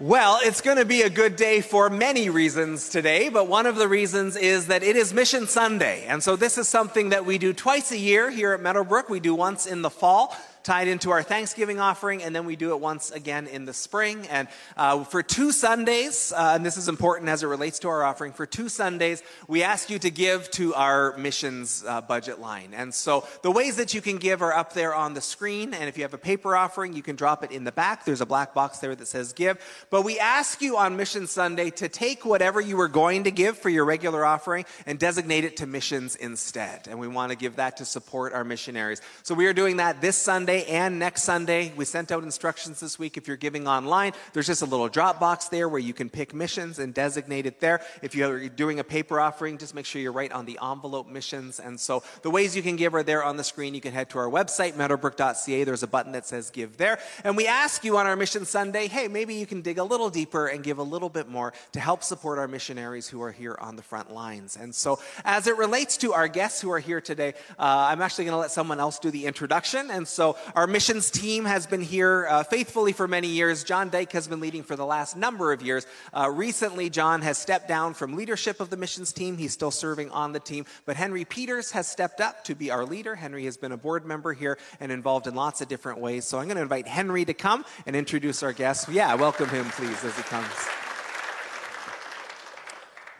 Well, it's going to be a good day for many reasons today, but one of the reasons is that it is Mission Sunday. And so this is something that we do twice a year here at Meadowbrook. We do once in the fall tied into our Thanksgiving offering, and then we do it once again in the spring. And uh, for two Sundays, uh, and this is important as it relates to our offering, for two Sundays, we ask you to give to our missions uh, budget line. And so the ways that you can give are up there on the screen. And if you have a paper offering, you can drop it in the back. There's a black box there that says give. But we ask you on Mission Sunday to take whatever you were going to give for your regular offering and designate it to missions instead. And we want to give that to support our missionaries. So we are doing that this Sunday and next Sunday. We sent out instructions this week. If you're giving online, there's just a little drop box there where you can pick missions and designate it there. If you're doing a paper offering, just make sure you're right on the envelope missions. And so the ways you can give are there on the screen. You can head to our website, meadowbrook.ca. There's a button that says give there. And we ask you on our Mission Sunday, hey, maybe you can dig a little deeper and give a little bit more to help support our missionaries who are here on the front lines. And so as it relates to our guests who are here today, uh, I'm actually going to let someone else do the introduction. And so our missions team has been here uh, faithfully for many years. John Dyke has been leading for the last number of years. Uh, recently, John has stepped down from leadership of the missions team. He's still serving on the team. But Henry Peters has stepped up to be our leader. Henry has been a board member here and involved in lots of different ways. So I'm going to invite Henry to come and introduce our guests. Yeah, welcome him, please, as he comes.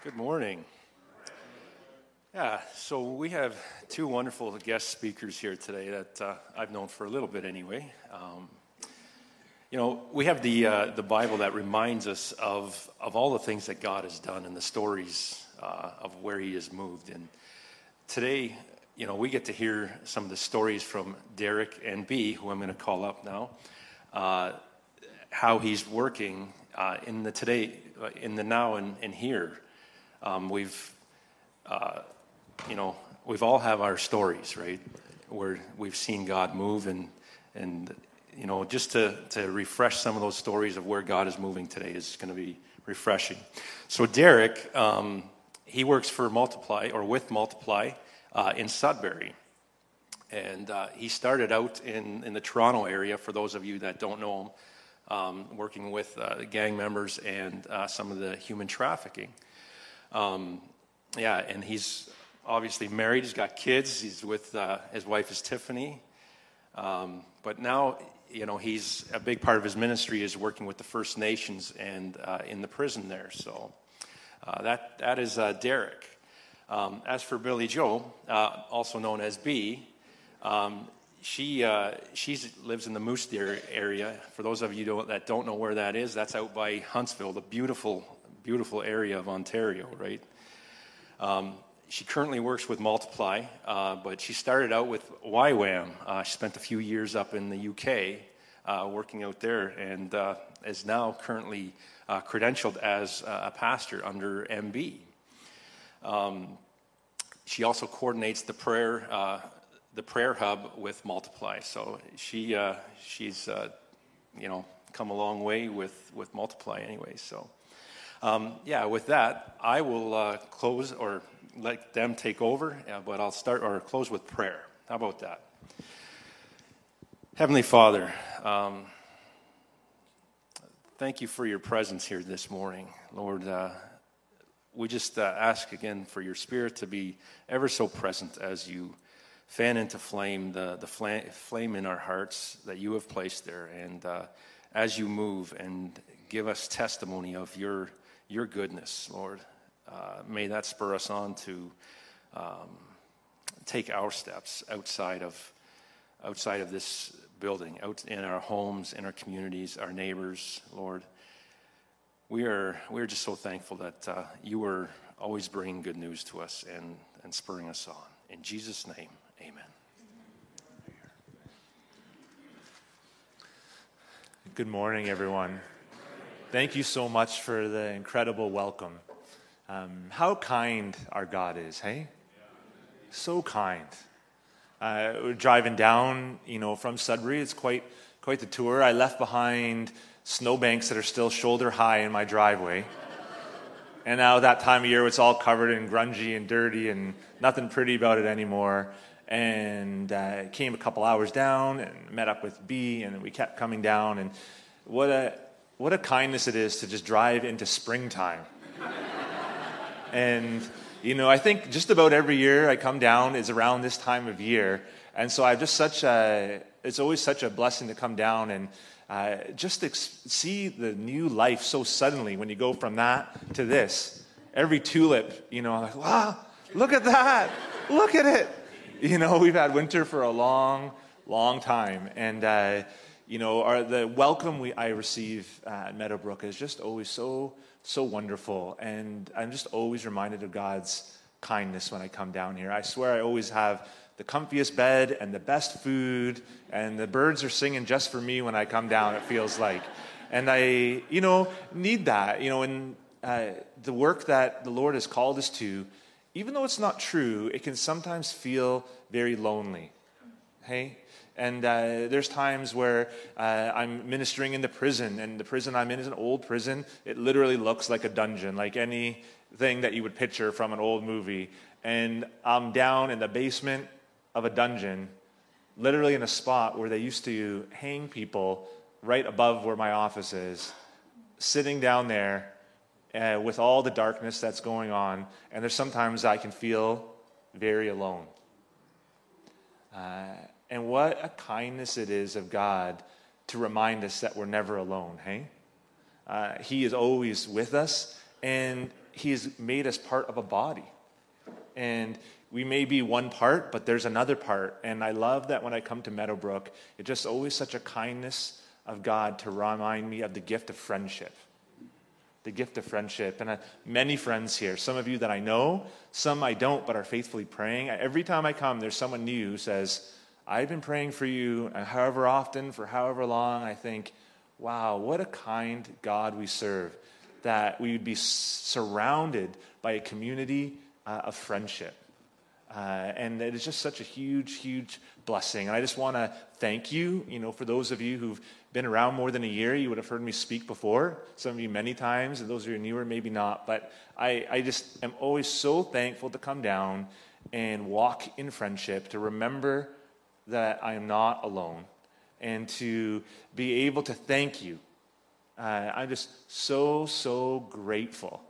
Good morning. Yeah, so we have two wonderful guest speakers here today that uh, I've known for a little bit anyway. Um, you know, we have the, uh, the Bible that reminds us of, of all the things that God has done and the stories uh, of where He has moved. And today, you know, we get to hear some of the stories from Derek and B, who I'm going to call up now, uh, how he's working uh, in the today, uh, in the now and, and here. Um, we've you know, we've all have our stories, right? Where we've seen God move and and you know, just to, to refresh some of those stories of where God is moving today is going to be refreshing. So Derek, um, he works for Multiply or with Multiply uh, in Sudbury. And uh, he started out in, in the Toronto area, for those of you that don't know him, um, working with uh, gang members and uh, some of the human trafficking. Um, yeah, and he's obviously married. He's got kids. He's with uh, his wife is Tiffany. Um, but now, you know, he's a big part of his ministry is working with the First Nations and uh, in the prison there. So uh, that that is uh, Derek. Um, as for Billy Joe, uh, also known as B, um, she uh, she lives in the Moose Deer area. For those of you don't, that don't know where that is, that's out by Huntsville, the beautiful beautiful area of Ontario, right? Um, she currently works with Multiply, uh, but she started out with YWAM. Uh, she spent a few years up in the UK uh, working out there and uh, is now currently uh, credentialed as a pastor under MB. Um, she also coordinates the prayer, the prayer hub with Multiply. So she, she's, you know, come a long way with, with Multiply anyway. So, um, yeah, with that, I will close or let them take over, but I'll start or close with prayer. How about that? Heavenly Father, um, thank you for your presence here this morning. Lord, uh, we just uh, ask again for your spirit to be ever so present as you fan into flame the, the flame in our hearts that you have placed there. And uh, as you move and give us testimony of your, your goodness, Lord uh, may that spur us on to um, take our steps outside of outside of this building, out in our homes, in our communities, our neighbors, Lord. We are we are just so thankful that uh, you are always bringing good news to us and and spurring us on. In Jesus' name, Amen. Good morning, everyone. Thank you so much for the incredible welcome. Um, how kind our God is, hey? So kind. Uh, we're driving down, you know, from Sudbury. It's quite, quite the tour. I left behind snowbanks that are still shoulder high in my driveway. and now that time of year, it's all covered in grungy and dirty and nothing pretty about it anymore. And uh, came a couple hours down and met up with B, and we kept coming down. And what a what a kindness it is to just drive into springtime. And, you know, I think just about every year I come down is around this time of year. And so I've just such a, it's always such a blessing to come down and uh, just ex- see the new life so suddenly when you go from that to this. Every tulip, you know, I'm like, wow, look at that. Look at it. You know, we've had winter for a long, long time. And, uh, you know, our, the welcome we, I receive uh, at Meadowbrook is just always so, so wonderful. And I'm just always reminded of God's kindness when I come down here. I swear I always have the comfiest bed and the best food, and the birds are singing just for me when I come down, it feels like. And I, you know, need that. You know, and uh, the work that the Lord has called us to, even though it's not true, it can sometimes feel very lonely. Hey? And uh, there's times where uh, I'm ministering in the prison, and the prison I'm in is an old prison. It literally looks like a dungeon, like anything that you would picture from an old movie. And I'm down in the basement of a dungeon, literally in a spot where they used to hang people right above where my office is, sitting down there uh, with all the darkness that's going on. And there's sometimes I can feel very alone. And what a kindness it is of God to remind us that we're never alone, hey? Uh, he is always with us, and He has made us part of a body. And we may be one part, but there's another part. And I love that when I come to Meadowbrook, it's just always such a kindness of God to remind me of the gift of friendship. The gift of friendship. And uh, many friends here, some of you that I know, some I don't, but are faithfully praying. Every time I come, there's someone new who says, I've been praying for you, and however often, for however long, I think, wow, what a kind God we serve, that we would be surrounded by a community uh, of friendship. Uh, and it is just such a huge, huge blessing. And I just want to thank you, you know, for those of you who've been around more than a year, you would have heard me speak before. Some of you many times, and those of you newer, maybe not. But I, I just am always so thankful to come down and walk in friendship, to remember that I am not alone and to be able to thank you. Uh, I'm just so, so grateful.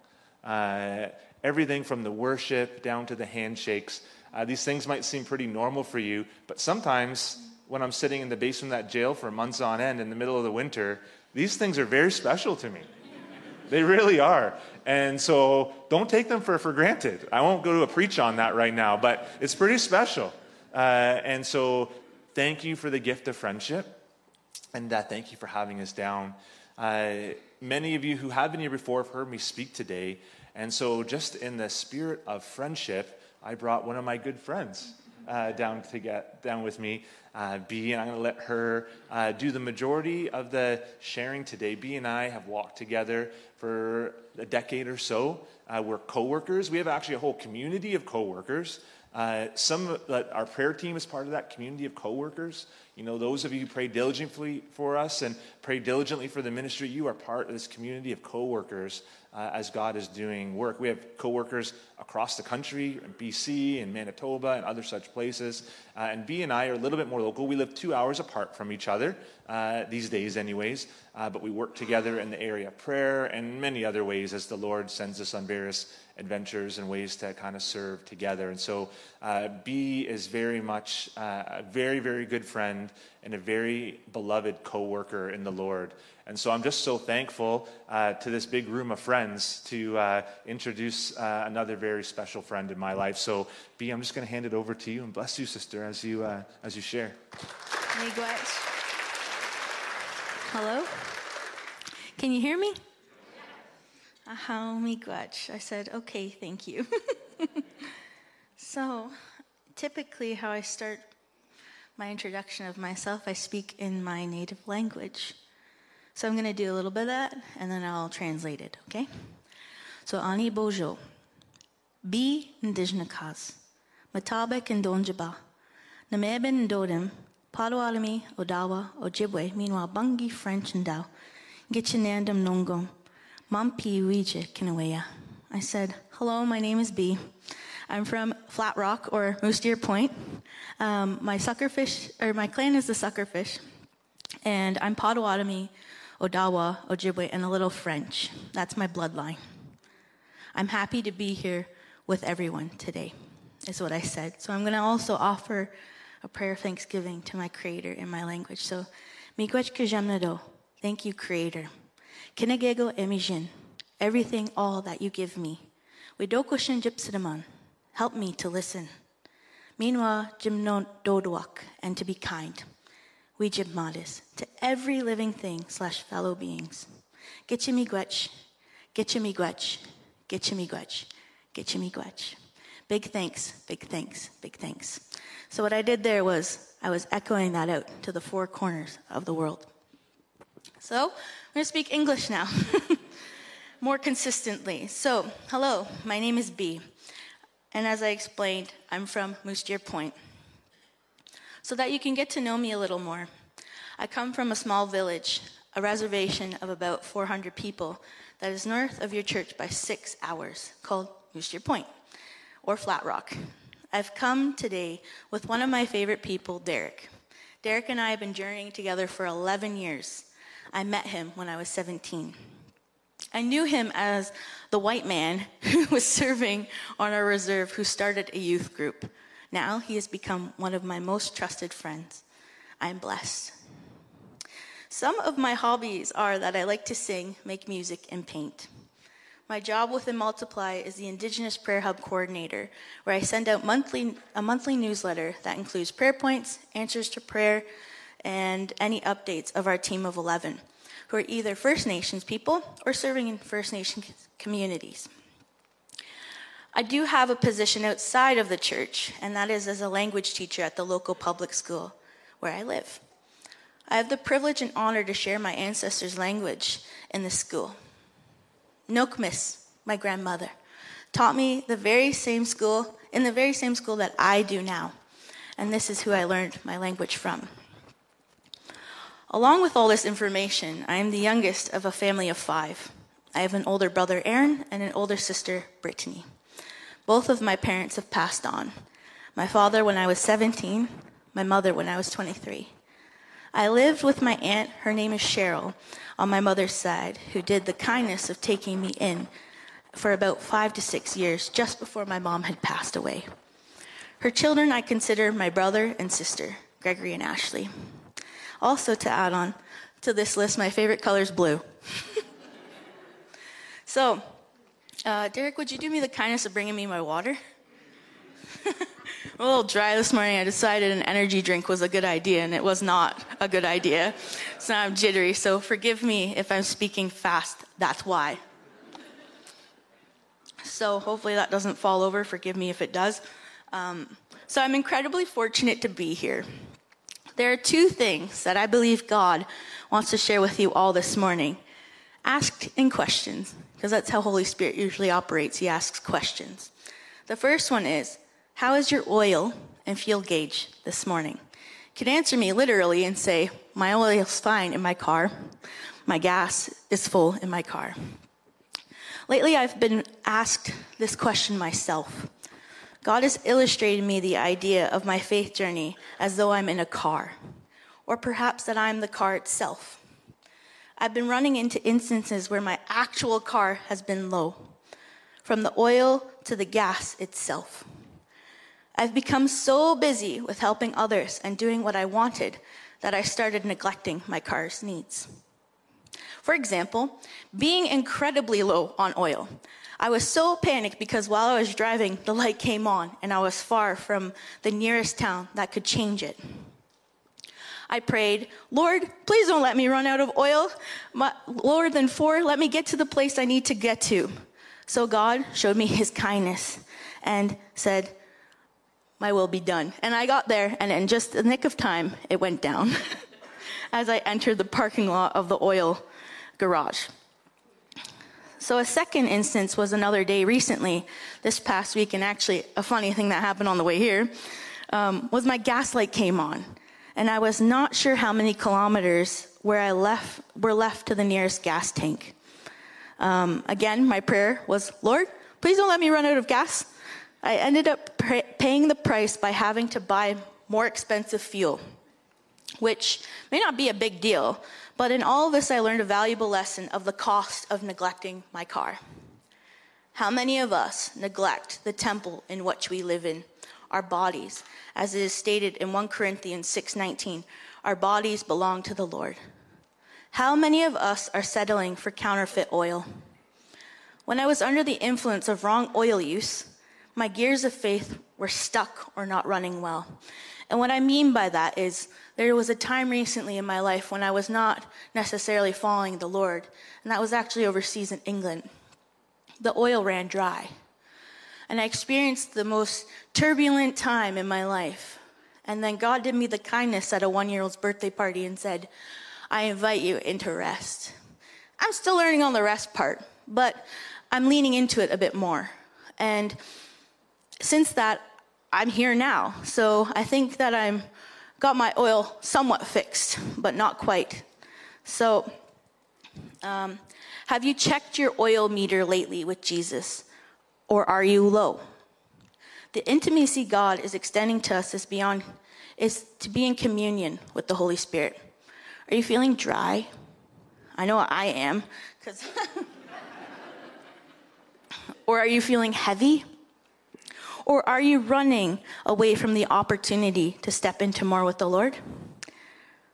Uh, everything from the worship down to the handshakes. Uh, these things might seem pretty normal for you, but sometimes when I'm sitting in the basement of that jail for months on end in the middle of the winter, these things are very special to me. they really are. And so don't take them for, for granted. I won't go to a preach on that right now, but it's pretty special. Uh, and so, thank you for the gift of friendship, and uh, thank you for having us down. Uh, many of you who have been here before have heard me speak today, and so just in the spirit of friendship, I brought one of my good friends uh, down to get down with me. Uh, B, and I'm going to let her uh, do the majority of the sharing today. B and I have walked together for a decade or so. Uh, we're coworkers. We have actually a whole community of coworkers. Uh, some uh, our prayer team is part of that community of coworkers. You know, those of you who pray diligently for us and pray diligently for the ministry, you are part of this community of coworkers uh, as God is doing work. We have coworkers across the country, in BC and Manitoba and other such places. Uh, and B and I are a little bit more local. We live two hours apart from each other uh, these days, anyways. Uh, but we work together in the area of prayer and many other ways as the Lord sends us on various adventures and ways to kind of serve together. And so, uh, B is very much uh, a very, very good friend and a very beloved co worker in the Lord. And so, I'm just so thankful uh, to this big room of friends to uh, introduce uh, another very special friend in my life. So, B, I'm just going to hand it over to you and bless you, sister, as you, uh, as you share. Hello? Can you hear me? Ahau oh miigwech. I said, okay, thank you. so, typically, how I start my introduction of myself, I speak in my native language. So, I'm going to do a little bit of that and then I'll translate it, okay? So, Ani Bojo. Bi Ndijnakas. Matabek Ndonjaba. Nameben Ndodim. Potawatomi, Odawa, Ojibwe, meanwhile, Bungi, French, and Dao. Gichinandam Nongom. Mampi Wije Kinawaya. I said, Hello, my name is B. I'm from Flat Rock or Moose Deer Point. Um, my suckerfish, or my clan is the suckerfish, and I'm Potawatomi, Odawa, Ojibwe, and a little French. That's my bloodline. I'm happy to be here with everyone today, is what I said. So I'm going to also offer a prayer of thanksgiving to my Creator in my language. So, miigwech kajamnado. Thank you, Creator. Kinegego emijin. Everything, all that you give me. Widokoshin jipsidaman. Help me to listen. Meanwhile, jimno dodwak, and to be kind. We jibmadis to every living thing slash fellow beings. Getchimigwech, getchimigwech, getchimigwech, getchimigwech. Big thanks, big thanks, big thanks. So what I did there was I was echoing that out to the four corners of the world. So I'm going to speak English now, more consistently. So, hello, my name is B. And as I explained, I'm from Moose Deer Point. So that you can get to know me a little more, I come from a small village, a reservation of about 400 people that is north of your church by six hours, called Moose Deer Point or Flat Rock. I've come today with one of my favorite people, Derek. Derek and I have been journeying together for 11 years. I met him when I was 17. I knew him as the white man who was serving on our reserve who started a youth group. Now he has become one of my most trusted friends. I'm blessed. Some of my hobbies are that I like to sing, make music, and paint. My job within Multiply is the Indigenous Prayer Hub coordinator, where I send out monthly, a monthly newsletter that includes prayer points, answers to prayer, and any updates of our team of 11, who are either First Nations people or serving in First Nation communities. I do have a position outside of the church, and that is as a language teacher at the local public school where I live. I have the privilege and honor to share my ancestors' language in the school. Nokmis, my grandmother, taught me the very same school, in the very same school that I do now. And this is who I learned my language from. Along with all this information, I am the youngest of a family of five. I have an older brother, Aaron, and an older sister, Brittany. Both of my parents have passed on. My father when I was 17, my mother when I was 23. I lived with my aunt, her name is Cheryl, on my mother's side, who did the kindness of taking me in for about five to six years just before my mom had passed away. Her children I consider my brother and sister, Gregory and Ashley. Also, to add on to this list, my favorite color is blue. so, uh, Derek, would you do me the kindness of bringing me my water? I'm a little dry this morning. I decided an energy drink was a good idea, and it was not a good idea. So I'm jittery, so forgive me if I'm speaking fast. That's why. So hopefully that doesn't fall over. Forgive me if it does. Um, so I'm incredibly fortunate to be here. There are two things that I believe God wants to share with you all this morning. Ask in questions, because that's how Holy Spirit usually operates. He asks questions. The first one is, how is your oil and fuel gauge this morning? You answer me literally and say, My oil is fine in my car. My gas is full in my car. Lately, I've been asked this question myself. God has illustrated me the idea of my faith journey as though I'm in a car, or perhaps that I'm the car itself. I've been running into instances where my actual car has been low, from the oil to the gas itself. I've become so busy with helping others and doing what I wanted that I started neglecting my car's needs. For example, being incredibly low on oil. I was so panicked because while I was driving, the light came on and I was far from the nearest town that could change it. I prayed, Lord, please don't let me run out of oil. My, lower than four, let me get to the place I need to get to. So God showed me his kindness and said, my will be done. And I got there, and in just the nick of time, it went down as I entered the parking lot of the oil garage. So, a second instance was another day recently, this past week, and actually, a funny thing that happened on the way here um, was my gas light came on, and I was not sure how many kilometers where I left were left to the nearest gas tank. Um, again, my prayer was, Lord, please don't let me run out of gas. I ended up paying the price by having to buy more expensive fuel, which may not be a big deal, But in all this, I learned a valuable lesson of the cost of neglecting my car. How many of us neglect the temple in which we live in, our bodies, as it is stated in 1 Corinthians 6:19, our bodies belong to the Lord. How many of us are settling for counterfeit oil? When I was under the influence of wrong oil use, my gears of faith were stuck or not running well. And what I mean by that is there was a time recently in my life when I was not necessarily following the Lord, and that was actually overseas in England. The oil ran dry. And I experienced the most turbulent time in my life. And then God did me the kindness at a one year old's birthday party and said, I invite you into rest. I'm still learning on the rest part, but I'm leaning into it a bit more. And since that, I'm here now. So I think that I'm got my oil somewhat fixed, but not quite. So, um, have you checked your oil meter lately with Jesus, or are you low? The intimacy God is extending to us is beyond is to be in communion with the Holy Spirit. Are you feeling dry? I know I am, because. or are you feeling heavy? Or are you running away from the opportunity to step into more with the Lord?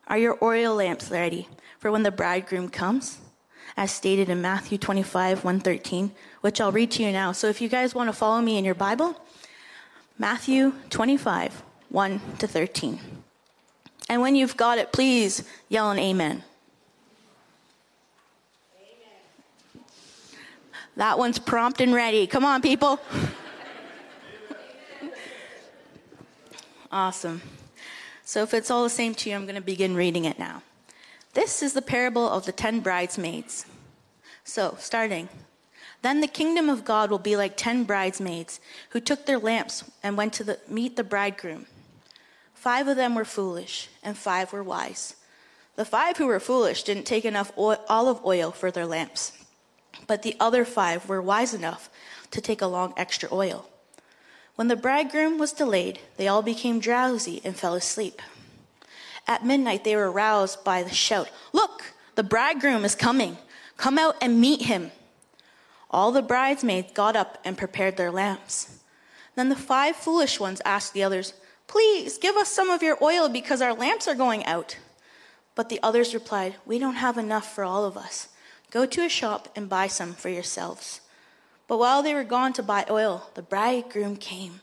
Are your oil lamps ready for when the bridegroom comes? As stated in Matthew 25, 113, which I'll read to you now. So if you guys want to follow me in your Bible, Matthew 25, 1 to 13. And when you've got it, please yell an amen. amen. That one's prompt and ready. Come on, people. Awesome. So if it's all the same to you, I'm going to begin reading it now. This is the parable of the ten bridesmaids. So, starting. Then the kingdom of God will be like ten bridesmaids who took their lamps and went to the, meet the bridegroom. Five of them were foolish, and five were wise. The five who were foolish didn't take enough oil, olive oil for their lamps, but the other five were wise enough to take along extra oil. When the bridegroom was delayed, they all became drowsy and fell asleep. At midnight, they were roused by the shout Look, the bridegroom is coming. Come out and meet him. All the bridesmaids got up and prepared their lamps. Then the five foolish ones asked the others, Please give us some of your oil because our lamps are going out. But the others replied, We don't have enough for all of us. Go to a shop and buy some for yourselves. But while they were gone to buy oil, the bridegroom came.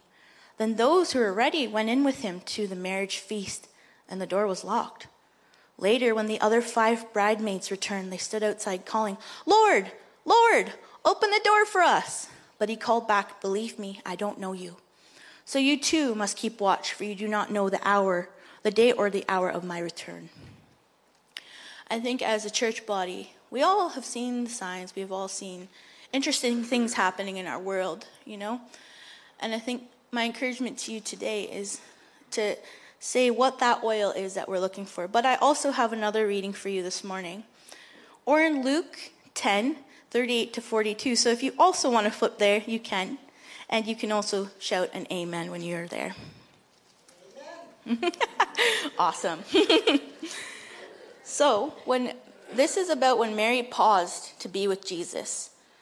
Then those who were ready went in with him to the marriage feast, and the door was locked. Later, when the other five bridesmaids returned, they stood outside calling, Lord, Lord, open the door for us. But he called back, Believe me, I don't know you. So you too must keep watch, for you do not know the hour, the day or the hour of my return. I think as a church body, we all have seen the signs, we've all seen interesting things happening in our world, you know? And I think my encouragement to you today is to say what that oil is that we're looking for. But I also have another reading for you this morning. Or in Luke 10, 38 to 42. So if you also want to flip there, you can. And you can also shout an amen when you're there. awesome. so, when this is about when Mary paused to be with Jesus.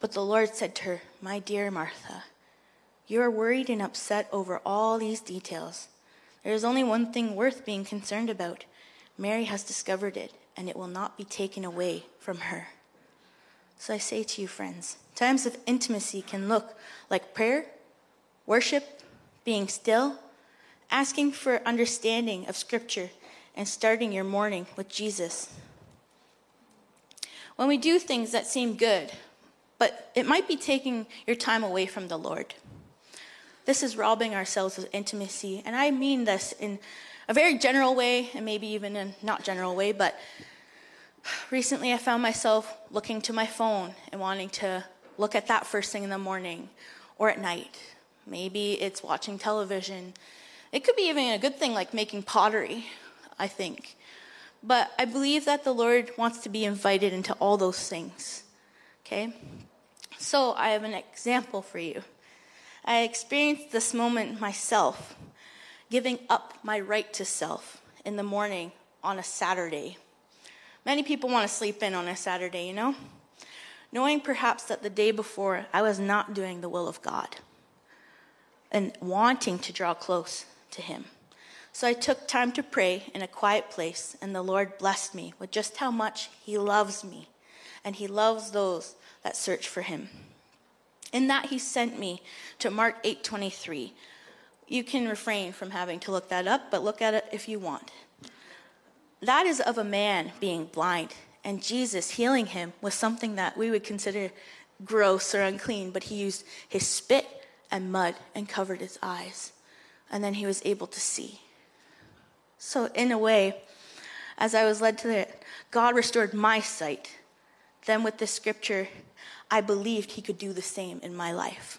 But the Lord said to her, My dear Martha, you are worried and upset over all these details. There is only one thing worth being concerned about. Mary has discovered it, and it will not be taken away from her. So I say to you, friends, times of intimacy can look like prayer, worship, being still, asking for understanding of Scripture, and starting your morning with Jesus. When we do things that seem good, but it might be taking your time away from the Lord. This is robbing ourselves of intimacy. And I mean this in a very general way, and maybe even in not general way, but Recently, I found myself looking to my phone and wanting to look at that first thing in the morning or at night. Maybe it's watching television. It could be even a good thing like making pottery, I think. But I believe that the Lord wants to be invited into all those things. Okay? So I have an example for you. I experienced this moment myself, giving up my right to self in the morning on a Saturday. Many people want to sleep in on a Saturday, you know? Knowing perhaps that the day before I was not doing the will of God and wanting to draw close to Him. So I took time to pray in a quiet place, and the Lord blessed me with just how much He loves me, and He loves those that search for Him. In that He sent me to Mark 8:23. You can refrain from having to look that up, but look at it if you want. That is of a man being blind, and Jesus healing him was something that we would consider gross or unclean, but he used his spit and mud and covered his eyes, and then he was able to see. So, in a way, as I was led to it, God restored my sight. Then, with this scripture, I believed He could do the same in my life.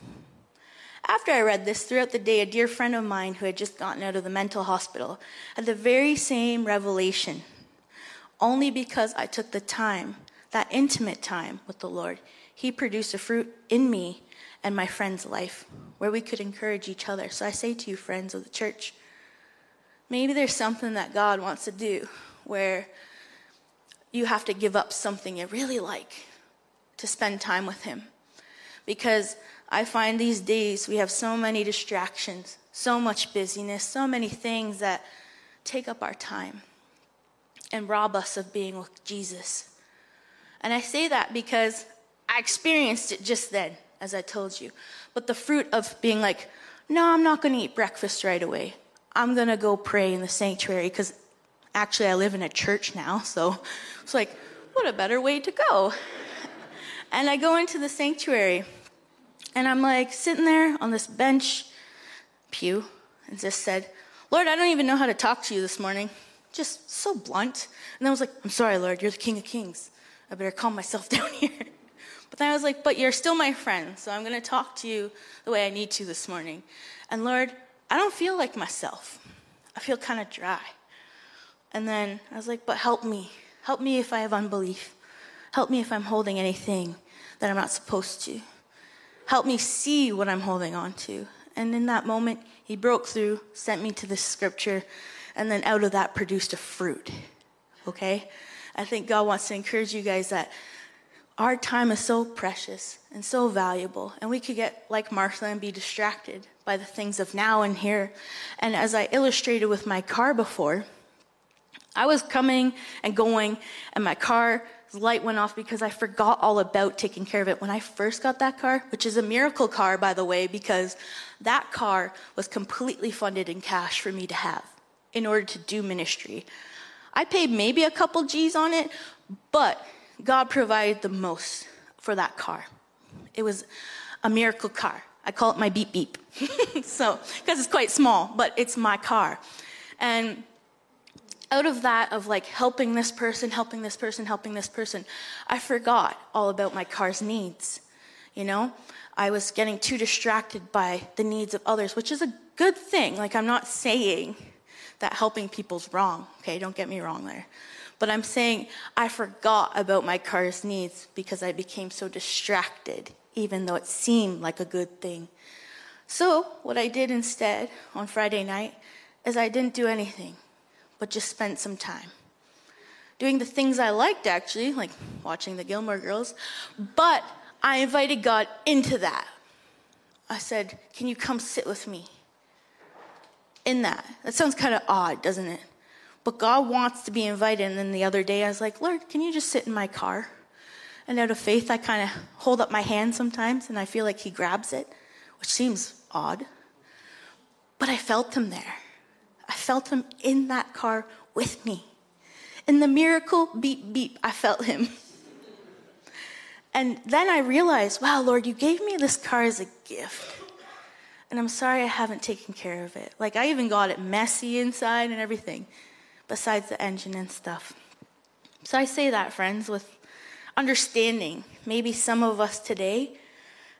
After I read this, throughout the day, a dear friend of mine who had just gotten out of the mental hospital had the very same revelation, only because I took the time, that intimate time with the Lord. He produced a fruit in me and my friend's life where we could encourage each other. So I say to you, friends of the church, Maybe there's something that God wants to do where you have to give up something you really like to spend time with Him. Because I find these days we have so many distractions, so much busyness, so many things that take up our time and rob us of being with Jesus. And I say that because I experienced it just then, as I told you. But the fruit of being like, no, I'm not going to eat breakfast right away. I'm going to go pray in the sanctuary because actually I live in a church now. So it's like, what a better way to go. And I go into the sanctuary and I'm like sitting there on this bench, pew, and just said, Lord, I don't even know how to talk to you this morning. Just so blunt. And I was like, I'm sorry, Lord, you're the King of Kings. I better calm myself down here. But then I was like, but you're still my friend, so I'm going to talk to you the way I need to this morning. And Lord, I don't feel like myself. I feel kind of dry. And then I was like, but help me. Help me if I have unbelief. Help me if I'm holding anything that I'm not supposed to. Help me see what I'm holding on to. And in that moment, he broke through, sent me to this scripture, and then out of that produced a fruit. Okay? I think God wants to encourage you guys that our time is so precious and so valuable, and we could get like Martha and be distracted by the things of now and here. And as I illustrated with my car before, I was coming and going, and my car's light went off because I forgot all about taking care of it when I first got that car, which is a miracle car, by the way, because that car was completely funded in cash for me to have in order to do ministry. I paid maybe a couple G's on it, but God provided the most for that car. It was a miracle car. I call it my beep beep. so, because it's quite small, but it's my car. And out of that, of like helping this person, helping this person, helping this person, I forgot all about my car's needs. You know, I was getting too distracted by the needs of others, which is a good thing. Like, I'm not saying that helping people's wrong, okay? Don't get me wrong there. But I'm saying I forgot about my car's needs because I became so distracted, even though it seemed like a good thing. So, what I did instead on Friday night is I didn't do anything, but just spent some time doing the things I liked actually, like watching the Gilmore Girls, but I invited God into that. I said, Can you come sit with me in that? That sounds kind of odd, doesn't it? But God wants to be invited. And then the other day, I was like, Lord, can you just sit in my car? And out of faith, I kind of hold up my hand sometimes, and I feel like He grabs it, which seems odd. But I felt Him there. I felt Him in that car with me. In the miracle beep beep, I felt Him. And then I realized, wow, Lord, you gave me this car as a gift. And I'm sorry I haven't taken care of it. Like, I even got it messy inside and everything besides the engine and stuff. So I say that, friends, with understanding. Maybe some of us today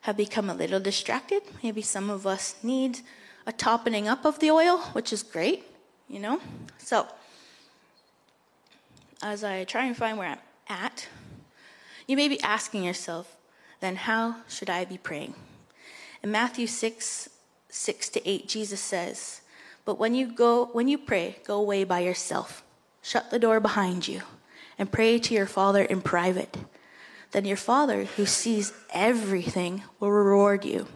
have become a little distracted. Maybe some of us need a topping up of the oil, which is great, you know? So, as I try and find where I'm at, you may be asking yourself, then how should I be praying? In Matthew 6, 6 to 8, Jesus says, But when you go, when you pray, go away by yourself, shut the door behind you, and pray to your Father in private. Then your Father, who sees everything, will reward you.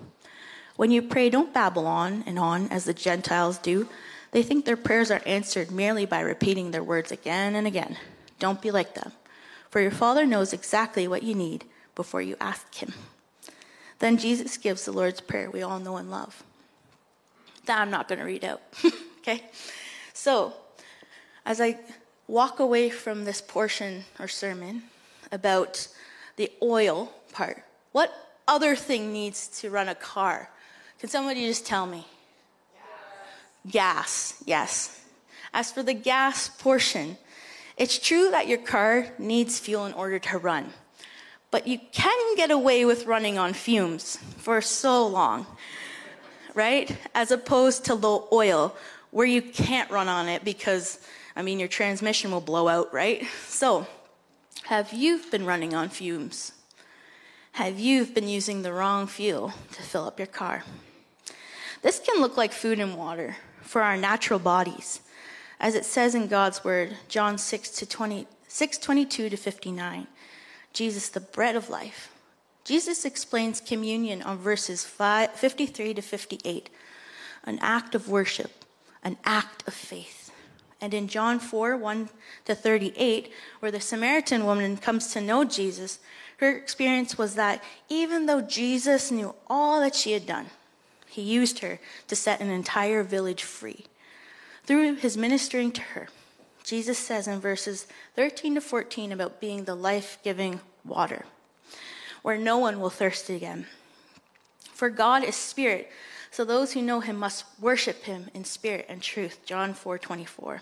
When you pray, don't babble on and on as the Gentiles do. They think their prayers are answered merely by repeating their words again and again. Don't be like them, for your Father knows exactly what you need before you ask Him. Then Jesus gives the Lord's Prayer we all know and love. That I'm not going to read out. okay? So, as I walk away from this portion or sermon about the oil part, what other thing needs to run a car? Can somebody just tell me? Gas, gas yes. As for the gas portion, it's true that your car needs fuel in order to run but you can get away with running on fumes for so long, right? As opposed to low oil, where you can't run on it because, I mean, your transmission will blow out, right? So, have you been running on fumes? Have you been using the wrong fuel to fill up your car? This can look like food and water for our natural bodies, as it says in God's word, John 6 to 20, 6 22 to 59. Jesus, the bread of life. Jesus explains communion on verses 5, 53 to 58, an act of worship, an act of faith. And in John 4, 1 to 38, where the Samaritan woman comes to know Jesus, her experience was that even though Jesus knew all that she had done, he used her to set an entire village free. Through his ministering to her, Jesus says in verses 13 to 14 about being the life giving water, where no one will thirst again. For God is spirit, so those who know him must worship him in spirit and truth. John 4 24.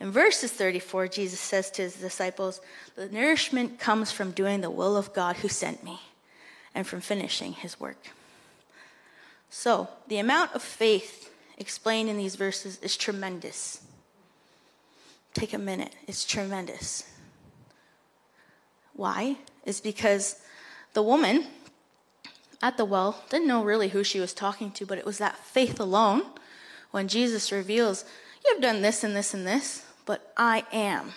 In verses 34, Jesus says to his disciples, The nourishment comes from doing the will of God who sent me and from finishing his work. So, the amount of faith explained in these verses is tremendous. Take a minute, it's tremendous. Why? Is because the woman at the well didn't know really who she was talking to, but it was that faith alone when Jesus reveals, You have done this and this and this, but I am.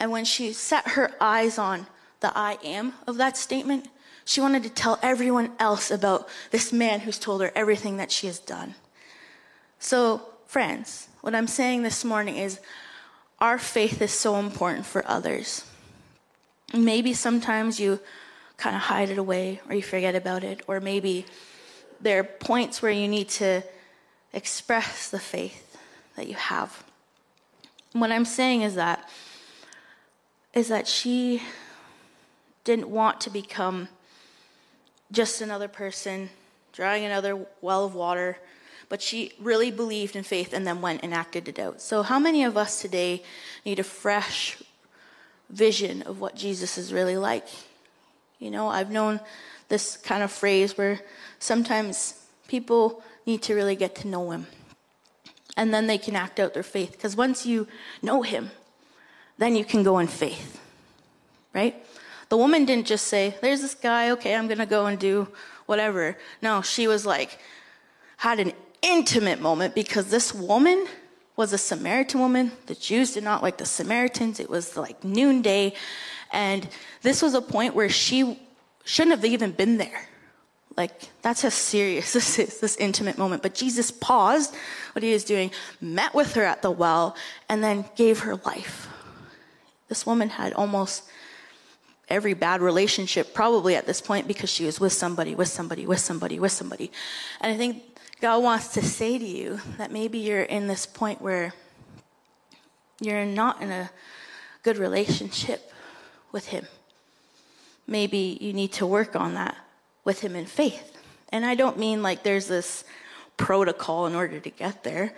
And when she set her eyes on the I am of that statement, she wanted to tell everyone else about this man who's told her everything that she has done. So, friends, what I'm saying this morning is our faith is so important for others. Maybe sometimes you kind of hide it away or you forget about it, or maybe there are points where you need to express the faith that you have. What I'm saying is that is that she didn't want to become just another person drawing another well of water but she really believed in faith and then went and acted it out. So, how many of us today need a fresh vision of what Jesus is really like? You know, I've known this kind of phrase where sometimes people need to really get to know him and then they can act out their faith. Because once you know him, then you can go in faith, right? The woman didn't just say, There's this guy, okay, I'm gonna go and do whatever. No, she was like, had an intimate moment because this woman was a Samaritan woman. The Jews did not like the Samaritans. It was like noonday. And this was a point where she shouldn't have even been there. Like, that's how serious this is, this intimate moment. But Jesus paused what he was doing, met with her at the well, and then gave her life. This woman had almost every bad relationship probably at this point because she was with somebody, with somebody, with somebody, with somebody. And I think God wants to say to you that maybe you're in this point where you're not in a good relationship with Him. Maybe you need to work on that with Him in faith. And I don't mean like there's this protocol in order to get there,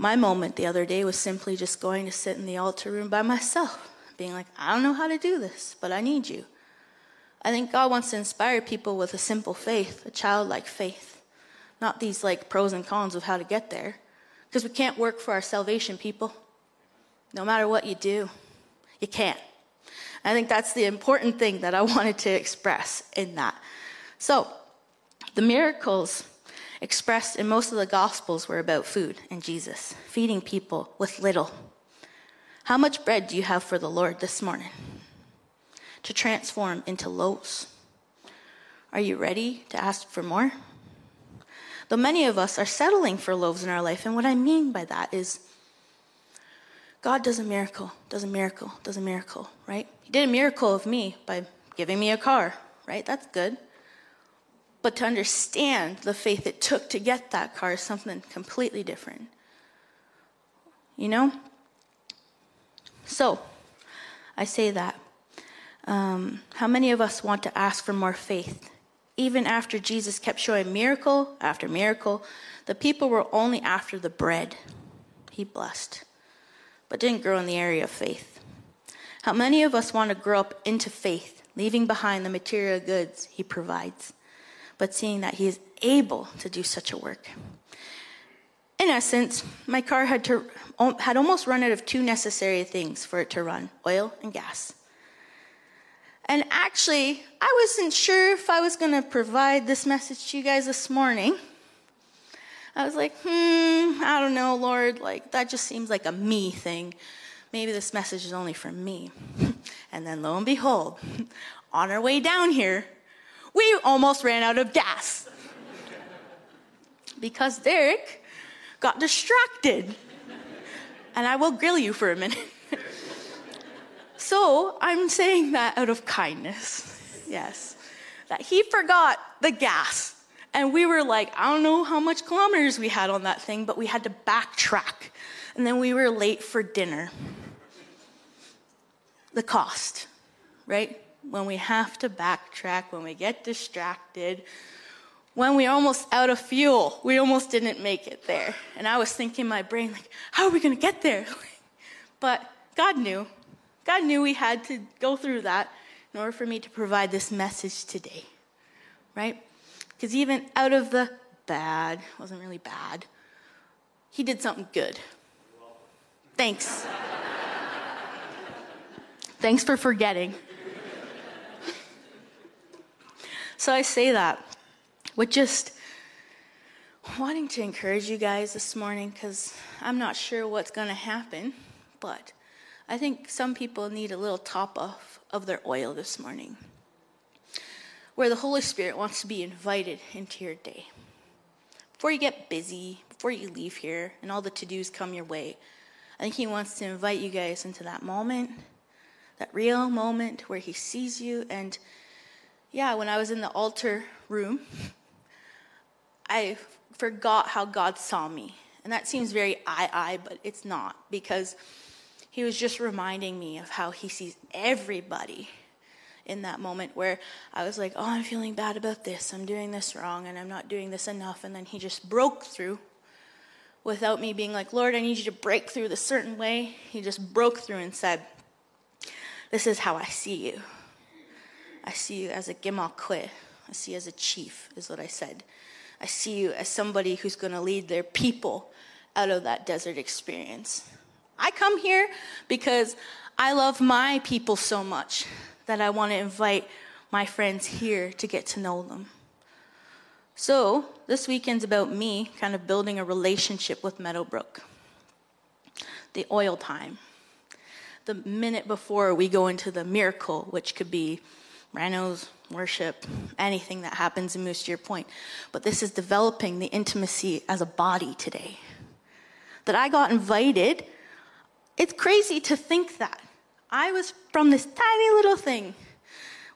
My moment the other day was simply just going to sit in the altar room by myself, being like, I don't know how to do this, but I need you. I think God wants to inspire people with a simple faith, a childlike faith, not these like pros and cons of how to get there. Because we can't work for our salvation, people. No matter what you do, you can't. I think that's the important thing that I wanted to express in that. So, the miracles expressed in most of the Gospels were about food and Jesus, feeding people with little. How much bread do you have for the Lord this morning? To transform into loaves. Are you ready to ask for more? Though many of us are settling for loaves in our life, and what I mean by that is God does a miracle, does a miracle, does a miracle, right? He did a miracle of me by giving me a car, right? That's good. But to understand the faith it took to get that car is something completely different. You know? So, I say that. Um, how many of us want to ask for more faith? Even after Jesus kept showing miracle after miracle, the people were only after the bread he blessed, but didn't grow in the area of faith. How many of us want to grow up into faith, leaving behind the material goods he provides? but seeing that he is able to do such a work. In essence, my car had, to, had almost run out of two necessary things for it to run oil and gas. And actually, I wasn't sure if I was going to provide this message to you guys this morning. I was like, hmm, I don't know, Lord. Like, that just seems like a me thing. Maybe this message is only for me. And then lo and behold, on our way down here, we almost ran out of gas because Derek got distracted. And I will grill you for a minute. so I'm saying that out of kindness. Yes. That he forgot the gas. And we were like, I don't know how much kilometers we had on that thing, but we had to backtrack. And then we were late for dinner. The cost, right? when we have to backtrack, when we get distracted, when we're almost out of fuel. We almost didn't make it there. And I was thinking in my brain, like, how are we going to get there? but God knew. God knew we had to go through that in order for me to provide this message today, right? Because even out of the bad, wasn't really bad, He did something good. Thanks. Thanks for forgetting. So I say that with just wanting to encourage you guys this morning because I'm not sure what's going to happen, but I think some people need a little top off of their oil this morning where the Holy Spirit wants to be invited into your day. Before you get busy, before you leave here and all the to dos come your way, I think He wants to invite you guys into that moment, that real moment where He sees you and yeah, when I was in the altar room, I forgot how God saw me. And that seems very I I, but it's not because he was just reminding me of how he sees everybody in that moment where I was like, oh, I'm feeling bad about this. I'm doing this wrong and I'm not doing this enough. And then he just broke through without me being like, Lord, I need you to break through this certain way. He just broke through and said, This is how I see you. I see you as a Gimakwe. I see you as a chief, is what I said. I see you as somebody who's going to lead their people out of that desert experience. I come here because I love my people so much that I want to invite my friends here to get to know them. So, this weekend's about me kind of building a relationship with Meadowbrook. The oil time. The minute before we go into the miracle, which could be Ranos, worship, anything that happens in Moose your Point. But this is developing the intimacy as a body today. That I got invited, it's crazy to think that. I was from this tiny little thing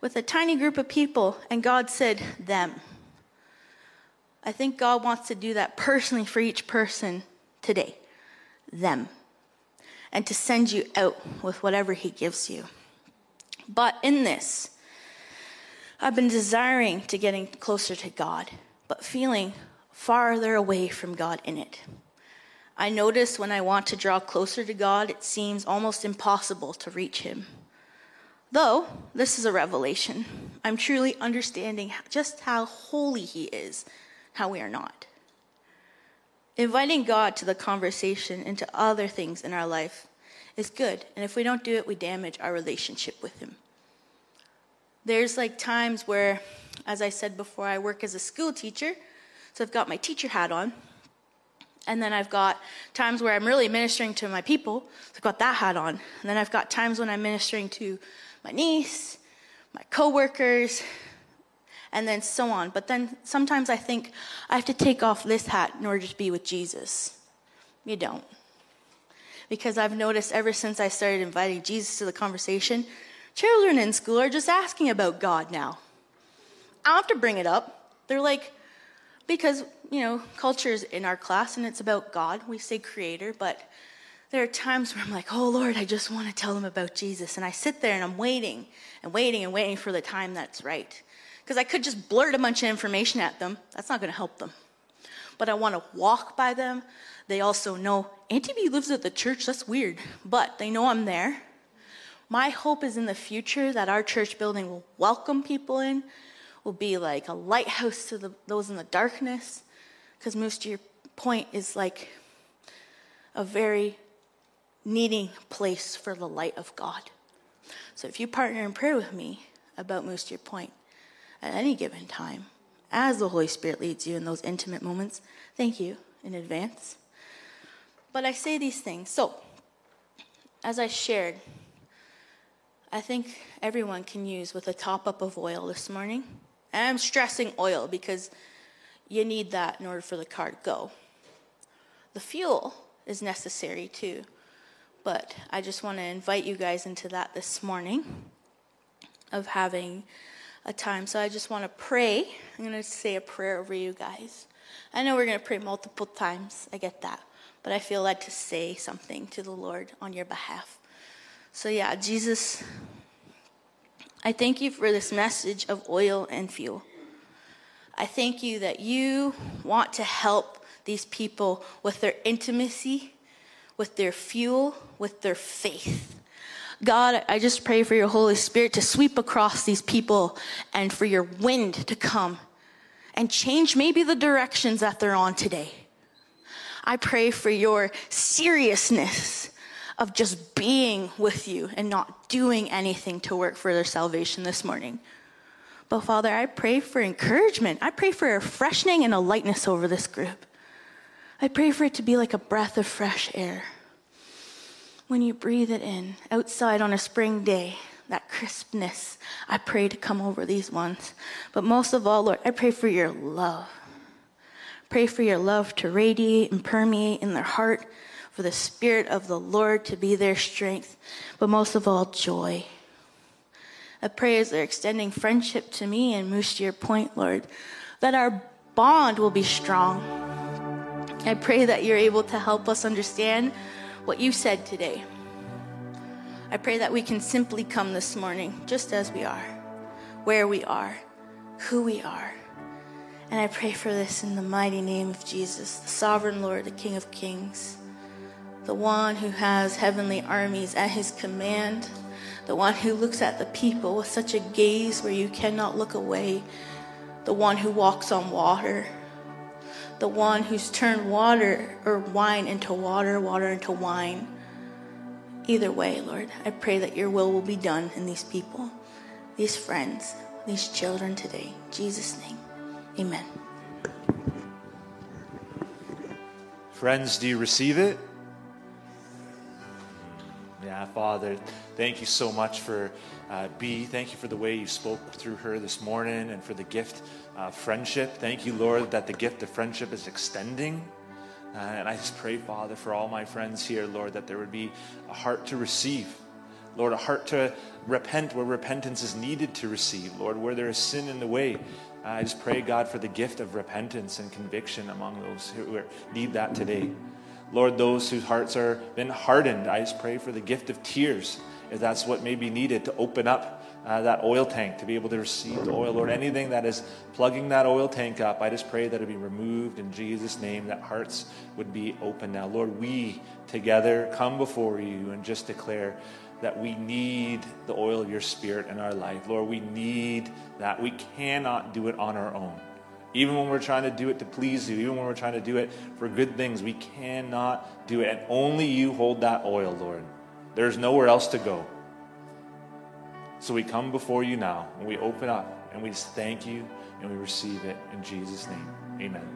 with a tiny group of people, and God said, them. I think God wants to do that personally for each person today. Them. And to send you out with whatever He gives you. But in this, I've been desiring to getting closer to God, but feeling farther away from God in it. I notice when I want to draw closer to God, it seems almost impossible to reach Him. Though this is a revelation, I'm truly understanding just how holy He is, how we are not. Inviting God to the conversation and to other things in our life is good, and if we don't do it, we damage our relationship with Him. There's like times where, as I said before, I work as a school teacher, so I've got my teacher hat on, and then I've got times where I'm really ministering to my people. So I've got that hat on. And then I've got times when I'm ministering to my niece, my coworkers, and then so on. But then sometimes I think I have to take off this hat in order to be with Jesus. You don't. Because I've noticed ever since I started inviting Jesus to the conversation, children in school are just asking about God now. I don't have to bring it up. They're like, because you know culture is in our class and it's about god. We say creator but there are times where i'm like oh lord i just want to tell them about jesus. And i sit there and i'm waiting and waiting and waiting for the time that's right. Because i could just blurt a bunch of information at them. That's not going to help them. But i want to walk by them. They also know auntie b lives at the church. That's weird. But they know i'm there my hope is in the future that our church building will welcome people in will be like a lighthouse to the, those in the darkness. Because Moose, to your point, is like a very needing place for the light of God. So if you partner in prayer with me about Moose, to your point, at any given time, as the Holy Spirit leads you in those intimate moments, thank you in advance. But I say these things. So, as I shared, I think everyone can use with a top up of oil this morning. And I'm stressing oil because you need that in order for the car to go. The fuel is necessary too, but I just want to invite you guys into that this morning of having a time. So I just want to pray. I'm going to say a prayer over you guys. I know we're going to pray multiple times. I get that. But I feel led to say something to the Lord on your behalf. So, yeah, Jesus, I thank you for this message of oil and fuel. I thank you that you want to help these people with their intimacy, with their fuel, with their faith. God, I just pray for your Holy Spirit to sweep across these people and for your wind to come and change maybe the directions that they're on today. I pray for your seriousness of just being with you and not doing anything to work for their salvation this morning. But Father, I pray for encouragement. I pray for a freshening and a lightness over this group. I pray for it to be like a breath of fresh air. When you breathe it in outside on a spring day, that crispness, I pray to come over these ones. But most of all, Lord, I pray for your love. Pray for your love to radiate and permeate in their heart for the Spirit of the Lord to be their strength, but most of all, joy. I pray as they're extending friendship to me and moose to your point, Lord, that our bond will be strong. I pray that you're able to help us understand what you said today. I pray that we can simply come this morning just as we are, where we are, who we are. And I pray for this in the mighty name of Jesus, the sovereign Lord, the King of Kings the one who has heavenly armies at his command, the one who looks at the people with such a gaze where you cannot look away, the one who walks on water, the one who's turned water or wine into water, water into wine. Either way, Lord, I pray that your will will be done in these people, these friends, these children today. In Jesus' name, amen. Friends, do you receive it? Yeah, Father, thank you so much for uh, B. Thank you for the way you spoke through her this morning and for the gift of friendship. Thank you, Lord, that the gift of friendship is extending. Uh, and I just pray, Father, for all my friends here, Lord, that there would be a heart to receive. Lord, a heart to repent where repentance is needed to receive. Lord, where there is sin in the way. I just pray, God, for the gift of repentance and conviction among those who need that today. Lord, those whose hearts are been hardened, I just pray for the gift of tears, if that's what may be needed to open up uh, that oil tank to be able to receive the oil. Lord, anything that is plugging that oil tank up, I just pray that it be removed in Jesus' name, that hearts would be open now. Lord, we together come before you and just declare that we need the oil of your spirit in our life. Lord, we need that. We cannot do it on our own. Even when we're trying to do it to please you, even when we're trying to do it for good things, we cannot do it. And only you hold that oil, Lord. There's nowhere else to go. So we come before you now and we open up and we thank you and we receive it in Jesus' name. Amen.